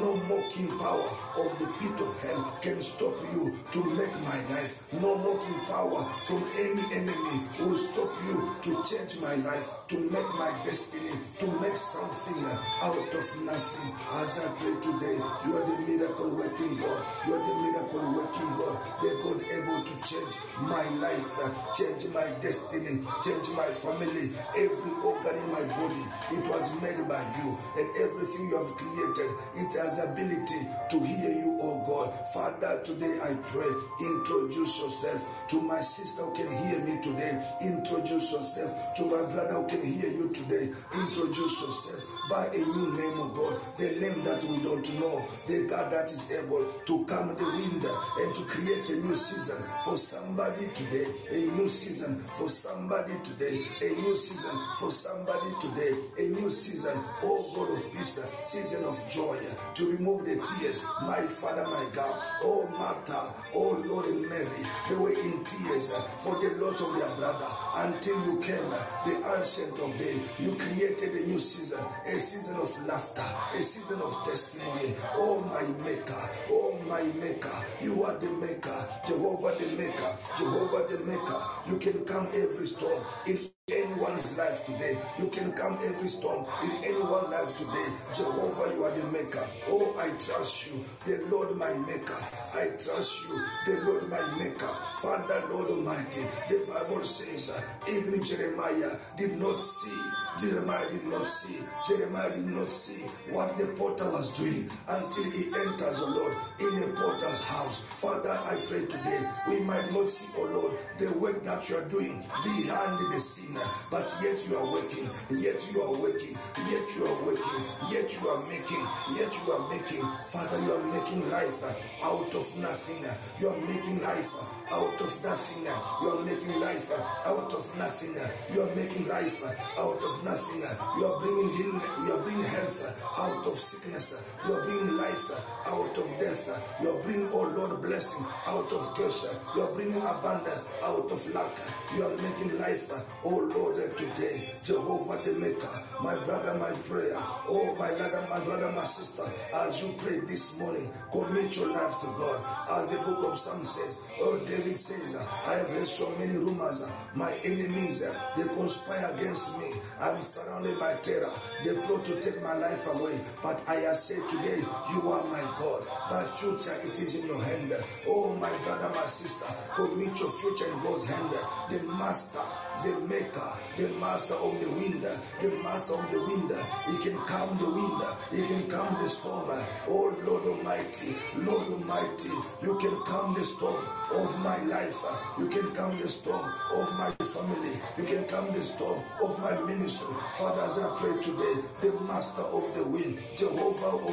no mocking power of the pit of hell can stop you to make my life. No mocking power from any enemy will stop you to change my life, to make my destiny, to make something out of nothing. As I pray today, you are the miracle working God. You are the miracle working God. The God able to change my life, change my destiny, change my family, every organ in my body. It was made by you, and everything you have created, it has ability to hear you, oh God. Father, today I pray, introduce yourself to my sister who can hear me today. Introduce yourself to my brother who can hear you today. Introduce yourself by a new name, of God, the name that we don't know, the God that is able to calm the wind and to create a new season for somebody today, a new season for somebody today, a new season for somebody today, a new season, oh God of peace, season of joy, to remove the tears, my Father, my God, oh Martha, oh Lord and Mary, they were in tears for the loss of their brother until you came, the ancient of day, you created a new season, a a season of laughter, a season of testimony. Oh, my Maker, oh, my Maker, you are the Maker, Jehovah the Maker, Jehovah the Maker. You can come every storm in anyone's life today. You can come every storm in anyone's life today. Jehovah, you are the maker. Oh, I trust you, the Lord my maker. I trust you, the Lord my maker. Father, Lord Almighty. The Bible says, uh, even Jeremiah did not see Jeremiah did not see. Jeremiah did not see what the potter was doing until he enters, oh Lord, in a potter's house. Father, I pray today we might not see, oh Lord, the work that you are doing behind the scene. But yet you are working, yet you are working, yet you are working, yet you are making, yet you are making. Father, you are making life out of nothing. You are making life out of nothing. You are making life out of nothing. You are making life out of nothing. You are bringing healing. You are bringing health out of sickness. You are bringing life out of death. You are bringing, oh Lord, blessing out of curse. You are bringing abundance out of lack. You are making life, oh Lord, today. Jehovah the Maker, my brother, my prayer. Oh, my brother, my brother, my sister, as you pray this morning, commit your life to God. As the book of Psalm says, oh, David says, I have heard so many rumors. My enemies, they conspire against me. I'm surrounded by terror. They plot to take my life away. But I have said today, you are my God. My future, it is in your hand. Oh, my brother, my sister, commit your future in God's hand. The master the maker, the master of the wind, the master of the wind. He can calm the wind, he can calm the storm. Oh Lord Almighty, Lord Almighty, you can calm the storm of my life, you can calm the storm of my family, you can calm the storm of my ministry. Father, as I pray today, the master of the wind, Jehovah, oh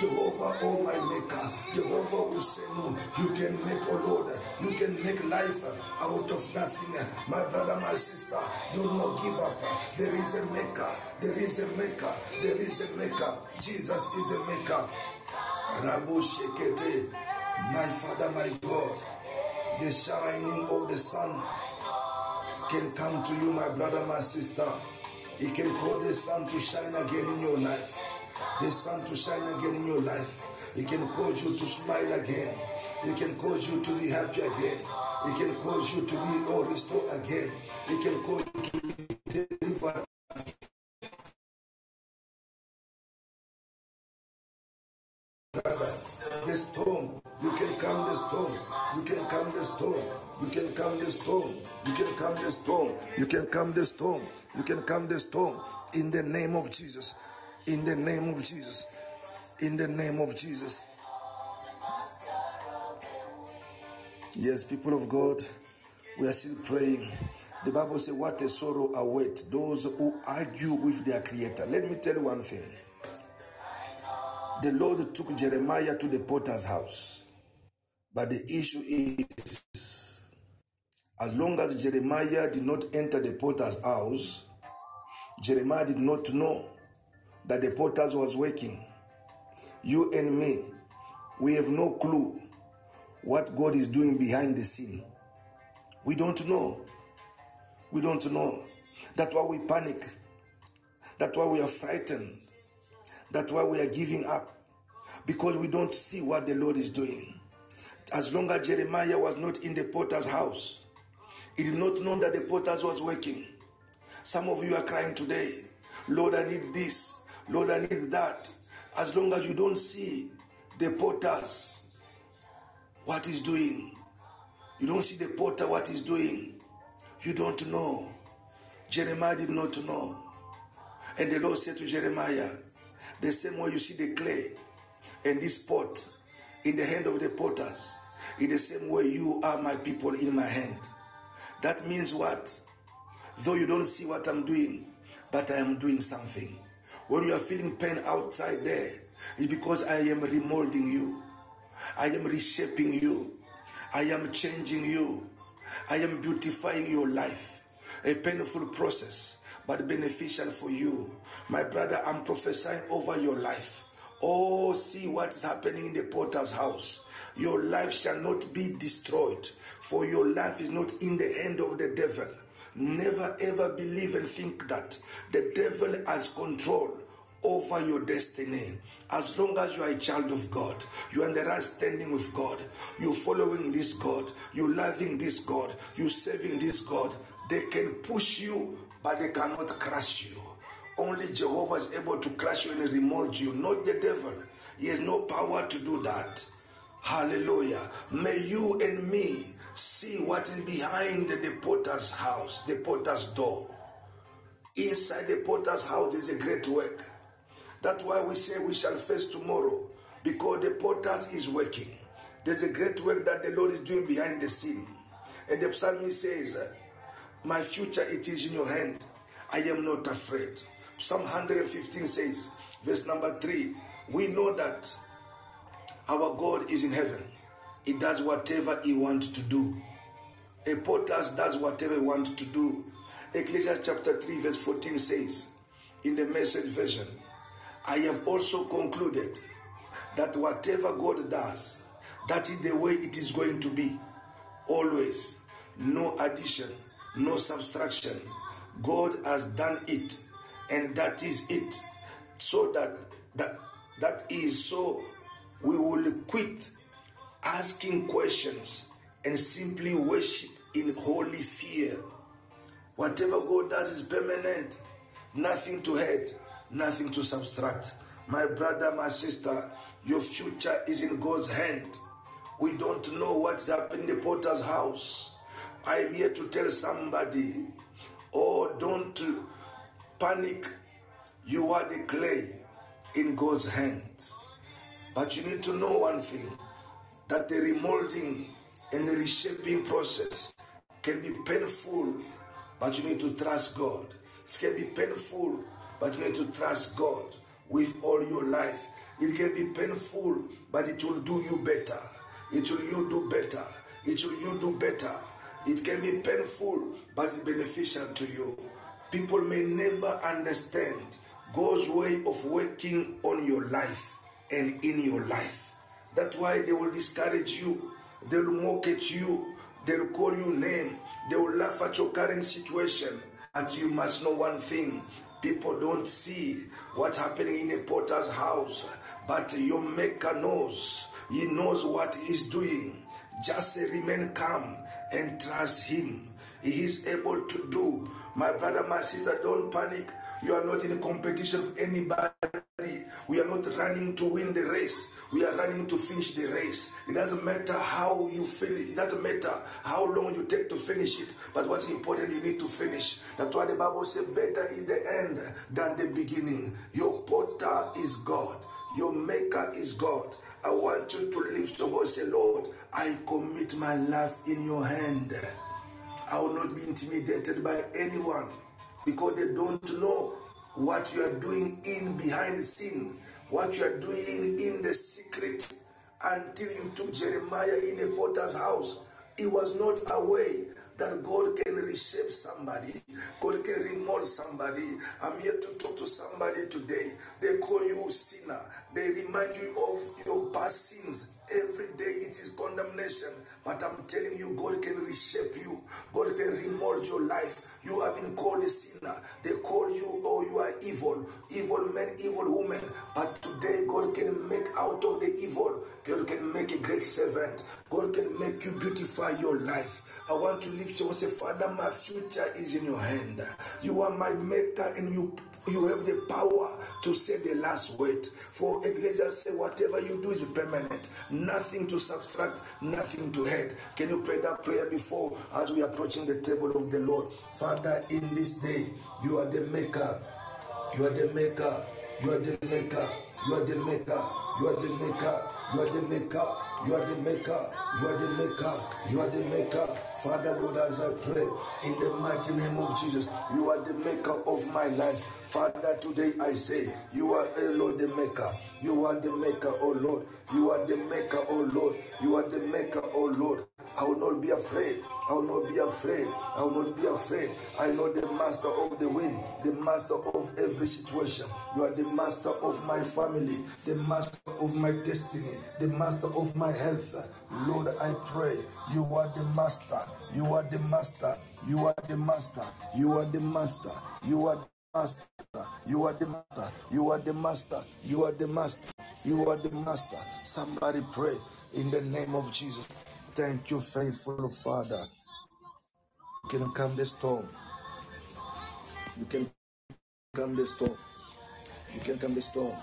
Jehovah, oh my maker, Jehovah Hoseenu, you can make, oh Lord, you can make life out of nothing. My brother, my sister, do not give up. There is a maker. There is a maker. There is a maker. Jesus is the maker. Shekete, my Father, my God, the shining of the sun can come to you, my brother, my sister. He can call the sun to shine again in your life. The sun to shine again in your life. He can cause you to smile again. He can cause you to be happy again. He can cause you to be or restore again. He can cause you to be delivered. The storm, you can calm the storm. You can calm the storm. You can calm the storm. You can calm the storm. You can calm the storm. You can calm the storm. In the name of Jesus. In the name of Jesus. In the name of Jesus. Yes, people of God, we are still praying. The Bible says, What a sorrow awaits those who argue with their Creator. Let me tell you one thing. The Lord took Jeremiah to the potter's house. But the issue is, as long as Jeremiah did not enter the potter's house, Jeremiah did not know that the potters was working. You and me, we have no clue what God is doing behind the scene. We don't know. We don't know. That's why we panic. That's why we are frightened. That's why we are giving up. Because we don't see what the Lord is doing. As long as Jeremiah was not in the potter's house, he did not know that the potters was working. Some of you are crying today, Lord, I need this. Lord, I need that. As long as you don't see the potters what he's doing. You don't see the potter what he's doing. You don't know. Jeremiah did not know. And the Lord said to Jeremiah, the same way you see the clay and this pot in the hand of the potters, in the same way you are my people in my hand. That means what? Though you don't see what I'm doing, but I am doing something. When you are feeling pain outside there, it's because I am remolding you. I am reshaping you. I am changing you. I am beautifying your life. A painful process, but beneficial for you. My brother, I'm prophesying over your life. Oh, see what is happening in the potter's house. Your life shall not be destroyed, for your life is not in the hand of the devil. Never ever believe and think that the devil has control over your destiny. As long as you are a child of God, you are in the right standing with God, you're following this God, you're loving this God, you're serving this God, they can push you, but they cannot crush you. Only Jehovah is able to crush you and remold you, not the devil. He has no power to do that. Hallelujah. May you and me see what is behind the potter's house, the potter's door. Inside the potter's house is a great work. That's why we say we shall face tomorrow because the potter is working. There's a great work that the Lord is doing behind the scene. And the psalmist says, My future, it is in your hand. I am not afraid. Psalm 115 says, verse number 3, we know that our God is in heaven. He does whatever he wants to do. A potter does whatever he wants to do. Ecclesiastes chapter 3, verse 14 says, in the message version, I have also concluded that whatever God does, that is the way it is going to be. Always. No addition, no subtraction. God has done it, and that is it. So that that that is so we will quit asking questions and simply worship in holy fear. Whatever God does is permanent, nothing to add, nothing to subtract. My brother, my sister, your future is in God's hand. We don't know what's happening in the potter's house. I'm here to tell somebody, oh, don't panic. You are the clay in God's hands. But you need to know one thing that the remolding and the reshaping process can be painful, but you need to trust God. It can be painful, but you need to trust God with all your life. It can be painful, but it will do you better. It will you do better. It will you do better. It can be painful, but it's beneficial to you. People may never understand God's way of working on your life and in your life. That's why they will discourage you. They will mock at you. They will call you name. They will laugh at your current situation. But you must know one thing. People don't see what's happening in a potter's house, but your maker knows. He knows what he's doing. Just remain calm and trust him. He is able to do. My brother, my sister, don't panic. You are not in a competition with anybody. We are not running to win the race. We are running to finish the race. It doesn't matter how you finish. It doesn't matter how long you take to finish it. But what's important, you need to finish. That's why the Bible says, better is the end than the beginning. Your potter is God. Your maker is God. I want you to lift your voice and say, Lord, I commit my life in your hand. I will not be intimidated by anyone because they don't know what you are doing in behind the scene, what you are doing in the secret. Until you took Jeremiah in a potter's house, he was not aware that God can reshape somebody, God can remold somebody. I'm here to talk to somebody today. They call you sinner, they remind you of your past sins. Every day it is condemnation, but I'm telling you, God can reshape you, God can remold your life. You have been called a sinner. They call you, oh, you are evil, evil man, evil woman. But today, God can make out of the evil, God can make a great servant. God can make you beautify your life. I want to lift you and say, Father, my future is in your hand. You are my maker, and you you have the power to say the last word. For Ecclesiastes say, whatever you do is permanent. Nothing to subtract, nothing to add. Can you pray that prayer before as we are approaching the table of the Lord? Father, in this day, you are the maker. You are the maker. You are the maker. You are the maker. You are the maker. You are the maker. You are the maker. You are the maker. You are the maker. Father, God, as I pray in the mighty name of Jesus, you are the maker of my life. Father, today I say, you are, oh Lord, the maker. You are the maker, oh Lord. You are the maker, oh Lord. You are the maker, oh Lord. I will not be afraid. I will not be afraid. I will not be afraid. I know the master of the wind, the master of every situation. You are the master of my family, the master of my destiny, the master of my health. Lord, I pray. You are the master. You are the master. You are the master. You are the master. You are the master. You are the master. You are the master. You are the master. You are the master. Somebody pray in the name of Jesus. Thank you, faithful Father. You can calm the storm. You can calm the storm. You can calm the storm.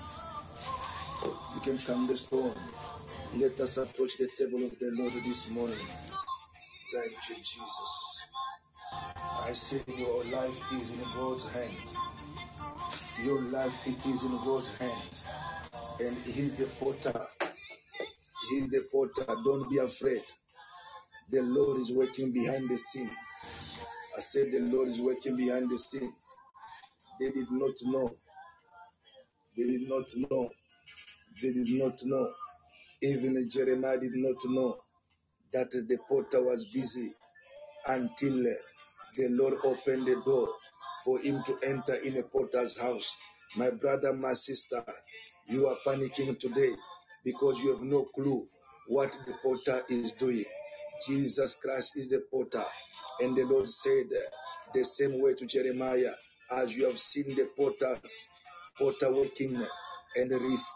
You can calm the storm. Let us approach the table of the Lord this morning. Thank you, Jesus. I say your life is in God's hand. Your life it is in God's hand. And He's the potter. He's the potter. Don't be afraid. The Lord is working behind the scene. I said the Lord is working behind the scene. They did not know. They did not know. They did not know. Even Jeremiah did not know that the porter was busy until the Lord opened the door for him to enter in a porter's house. My brother, my sister, you are panicking today because you have no clue what the porter is doing. Jesus Christ is the potter. And the Lord said the same way to Jeremiah, as you have seen the potters, potter working and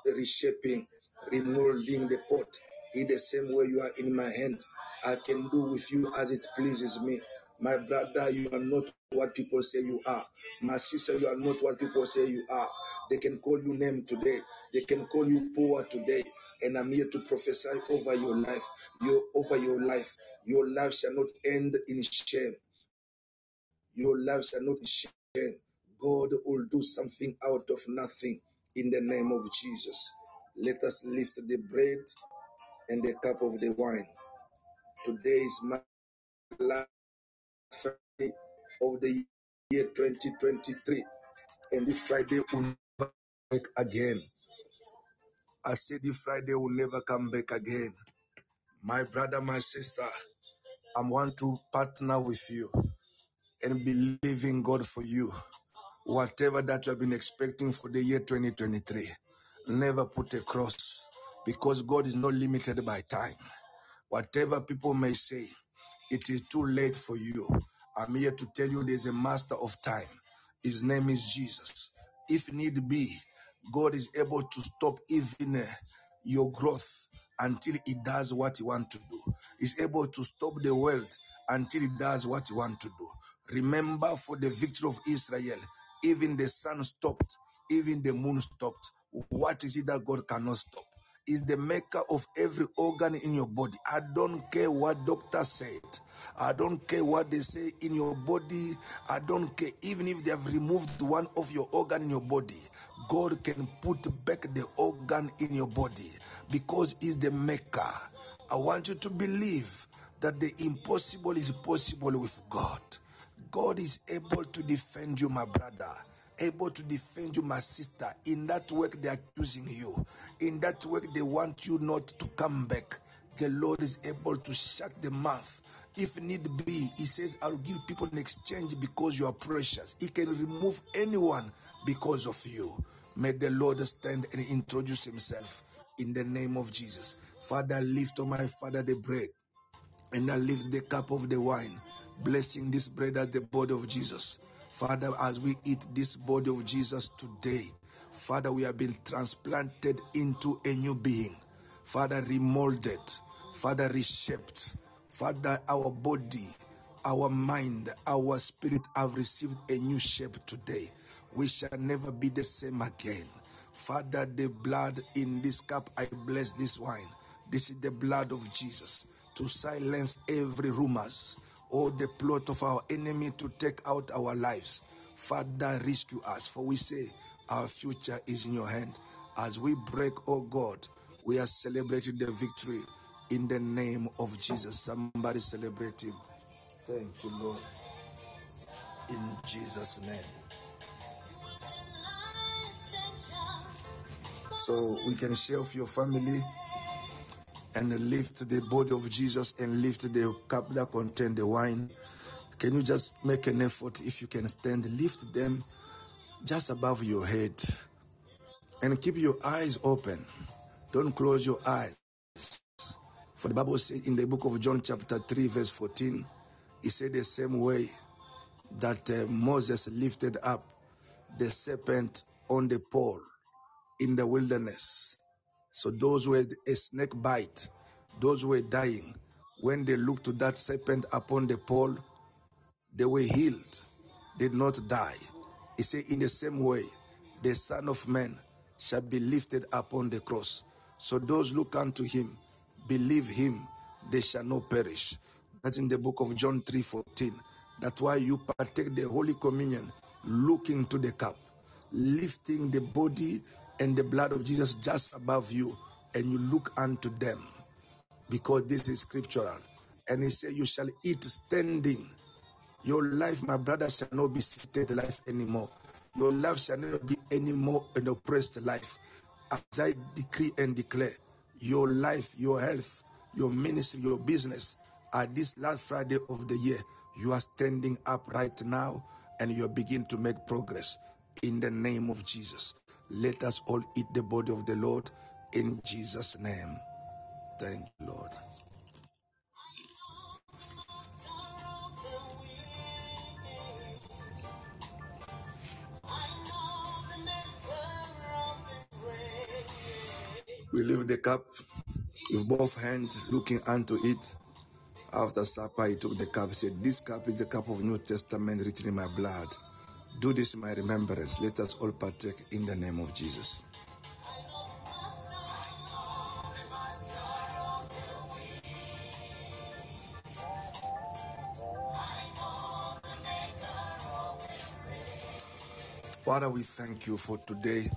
reshaping, remolding the pot, in the same way you are in my hand, I can do with you as it pleases me. My brother, you are not what people say you are. My sister, you are not what people say you are. They can call you name today. They can call you poor today. And I'm here to prophesy over your life. Your over your life. Your life shall not end in shame. Your life shall not shame. God will do something out of nothing in the name of Jesus. Let us lift the bread and the cup of the wine. Today is my last of the year 2023, and this Friday will never come back again. I said this Friday will never come back again. My brother, my sister, I want to partner with you and believe in God for you. Whatever that you have been expecting for the year 2023, never put a cross because God is not limited by time. Whatever people may say, it is too late for you. I'm here to tell you there's a master of time. His name is Jesus. If need be, God is able to stop even uh, your growth until He does what He wants to do. He's able to stop the world until He does what He wants to do. Remember, for the victory of Israel, even the sun stopped, even the moon stopped. What is it that God cannot stop? Is the maker of every organ in your body. I don't care what doctor said. I don't care what they say in your body. I don't care even if they have removed one of your organ in your body. God can put back the organ in your body because he's the maker. I want you to believe that the impossible is possible with God. God is able to defend you, my brother able to defend you, my sister. In that work, they are accusing you. In that work, they want you not to come back. The Lord is able to shut the mouth. If need be, He says, I'll give people in exchange because you are precious. He can remove anyone because of you. May the Lord stand and introduce Himself in the name of Jesus. Father, lift, oh my Father, the bread and I lift the cup of the wine, blessing this bread as the body of Jesus. Father, as we eat this body of Jesus today, Father, we have been transplanted into a new being. Father, remolded. Father, reshaped. Father, our body, our mind, our spirit have received a new shape today. We shall never be the same again. Father, the blood in this cup, I bless this wine. This is the blood of Jesus to silence every rumors or the plot of our enemy to take out our lives. Father, rescue us, for we say our future is in your hand. As we break, oh God, we are celebrating the victory in the name of Jesus. Somebody celebrating. Thank you, Lord. In Jesus' name. So we can share with your family and lift the body of Jesus and lift the cup that contain the wine. Can you just make an effort if you can stand? Lift them just above your head and keep your eyes open. Don't close your eyes. For the Bible says in the book of John, chapter 3, verse 14, it said the same way that uh, Moses lifted up the serpent on the pole in the wilderness. So those had a snake bite, those were dying, when they looked to that serpent upon the pole, they were healed, did not die. He said, In the same way, the Son of Man shall be lifted upon the cross. So those look unto him, believe him, they shall not perish. That's in the book of John 3 14. That's why you partake the Holy Communion, looking to the cup, lifting the body and the blood of Jesus just above you, and you look unto them because this is scriptural. And he said, You shall eat standing Your life, my brother, shall not be seated life anymore. Your life shall not be anymore an oppressed life. As I decree and declare, your life, your health, your ministry, your business, at this last Friday of the year, you are standing up right now and you begin to make progress in the name of Jesus. Let us all eat the body of the Lord in Jesus' name. Thank you, Lord. We leave the cup with both hands looking unto it. After supper, he took the cup, and said, This cup is the cup of New Testament written in my blood. Do this in my remembrance. Let us all partake in the name of Jesus. Father, we thank you for today,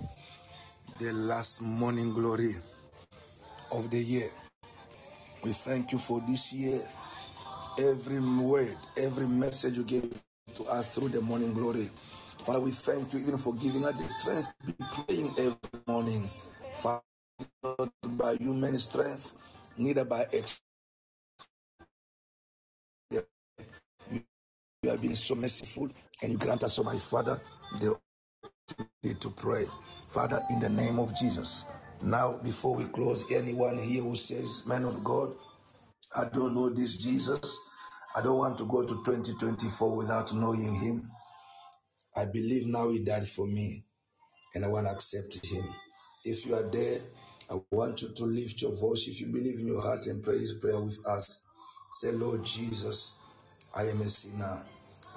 the last morning glory of the year. We thank you for this year. Every word, every message you gave to us through the morning glory. Father, we thank you even for giving us the strength to be praying every morning. Father, not by human strength, neither by ex. You have been so merciful and you grant us, oh my Father, the opportunity to pray. Father, in the name of Jesus. Now, before we close, anyone here who says, Man of God, I don't know this Jesus. I don't want to go to 2024 without knowing him. I believe now he died for me and I want to accept him. If you are there, I want you to lift your voice. If you believe in your heart and pray this prayer with us, say, Lord Jesus, I am a sinner.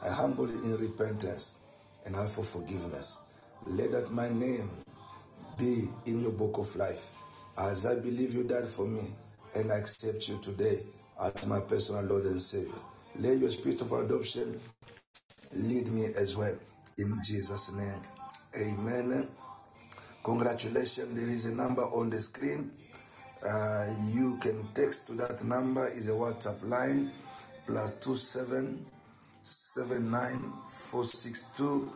I humble in repentance and ask for forgiveness. Let that my name be in your book of life. As I believe you died for me and I accept you today as my personal Lord and Savior. Let your spirit of adoption lead me as well. In Jesus' name. Amen. Congratulations. There is a number on the screen. Uh, you can text to that number is a WhatsApp line plus two seven seven nine four six two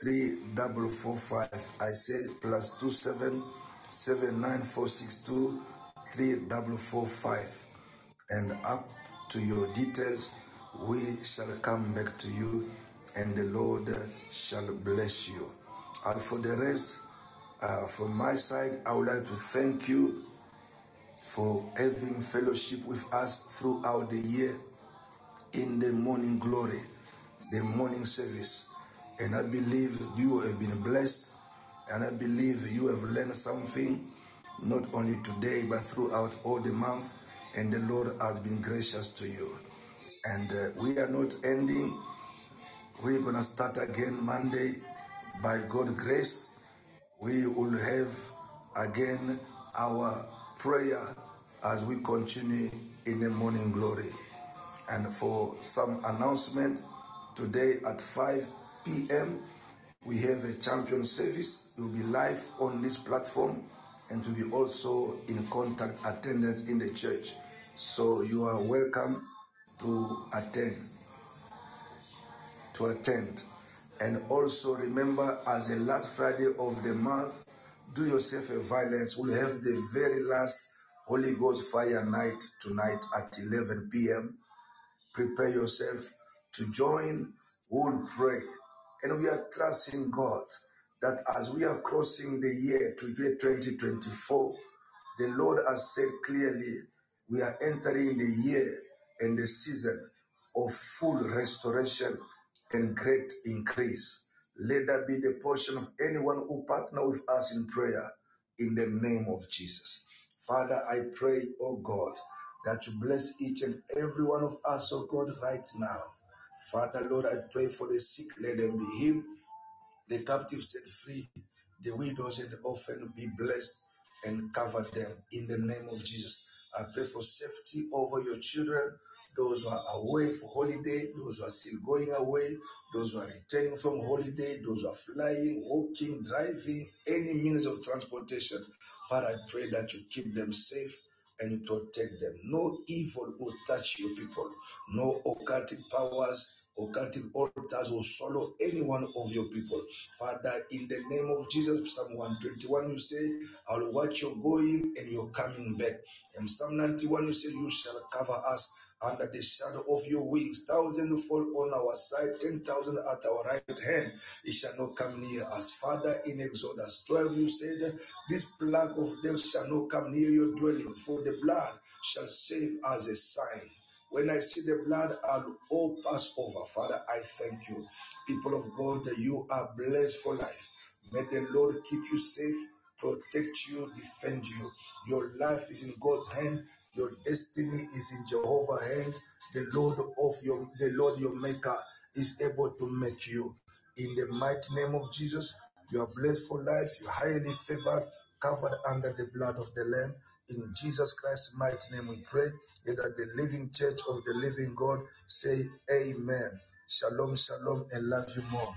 three double four five. I say plus two seven seven nine four six two three double four five. And up to your details, we shall come back to you, and the Lord shall bless you. And for the rest, uh, from my side, I would like to thank you for having fellowship with us throughout the year in the morning glory, the morning service. And I believe you have been blessed, and I believe you have learned something, not only today, but throughout all the month. And the Lord has been gracious to you. And uh, we are not ending. We're going to start again Monday by God's grace. We will have again our prayer as we continue in the morning glory. And for some announcement, today at 5 p.m., we have a champion service. It will be live on this platform and to be also in contact attendance in the church. So you are welcome to attend to attend. And also remember, as the last Friday of the month, do yourself a violence. We'll have the very last Holy Ghost fire night tonight at 11 p.m. Prepare yourself to join. We'll pray. And we are trusting God that as we are crossing the year to year 2024, the Lord has said clearly, we are entering the year and the season of full restoration and great increase. Let that be the portion of anyone who partner with us in prayer in the name of Jesus. Father, I pray, oh God, that you bless each and every one of us, oh God, right now. Father, Lord, I pray for the sick, let them be healed the captives set free, the widows and the orphan be blessed and cover them in the name of Jesus. I pray for safety over your children, those who are away for holiday, those who are still going away, those who are returning from holiday, those who are flying, walking, driving, any means of transportation. Father, I pray that you keep them safe and you protect them. No evil will touch your people. No occultic powers Occultic altars will swallow any one of your people. Father, in the name of Jesus, Psalm 121, you say, I will watch your going and your coming back. And Psalm 91, you say, You shall cover us under the shadow of your wings. Thousand fall on our side, ten thousand at our right hand. It shall not come near us. Father, in Exodus 12, you said, This plague of death shall not come near your dwelling, for the blood shall save as a sign. When I see the blood, I'll all pass over. Father, I thank you. People of God, you are blessed for life. May the Lord keep you safe, protect you, defend you. Your life is in God's hand. Your destiny is in Jehovah's hand. The Lord of your the Lord your maker is able to make you. In the mighty name of Jesus, you are blessed for life. You're highly favored, covered under the blood of the Lamb. In Jesus Christ's mighty name we pray. that the living church of the living God say amen. Shalom, shalom, and love you more.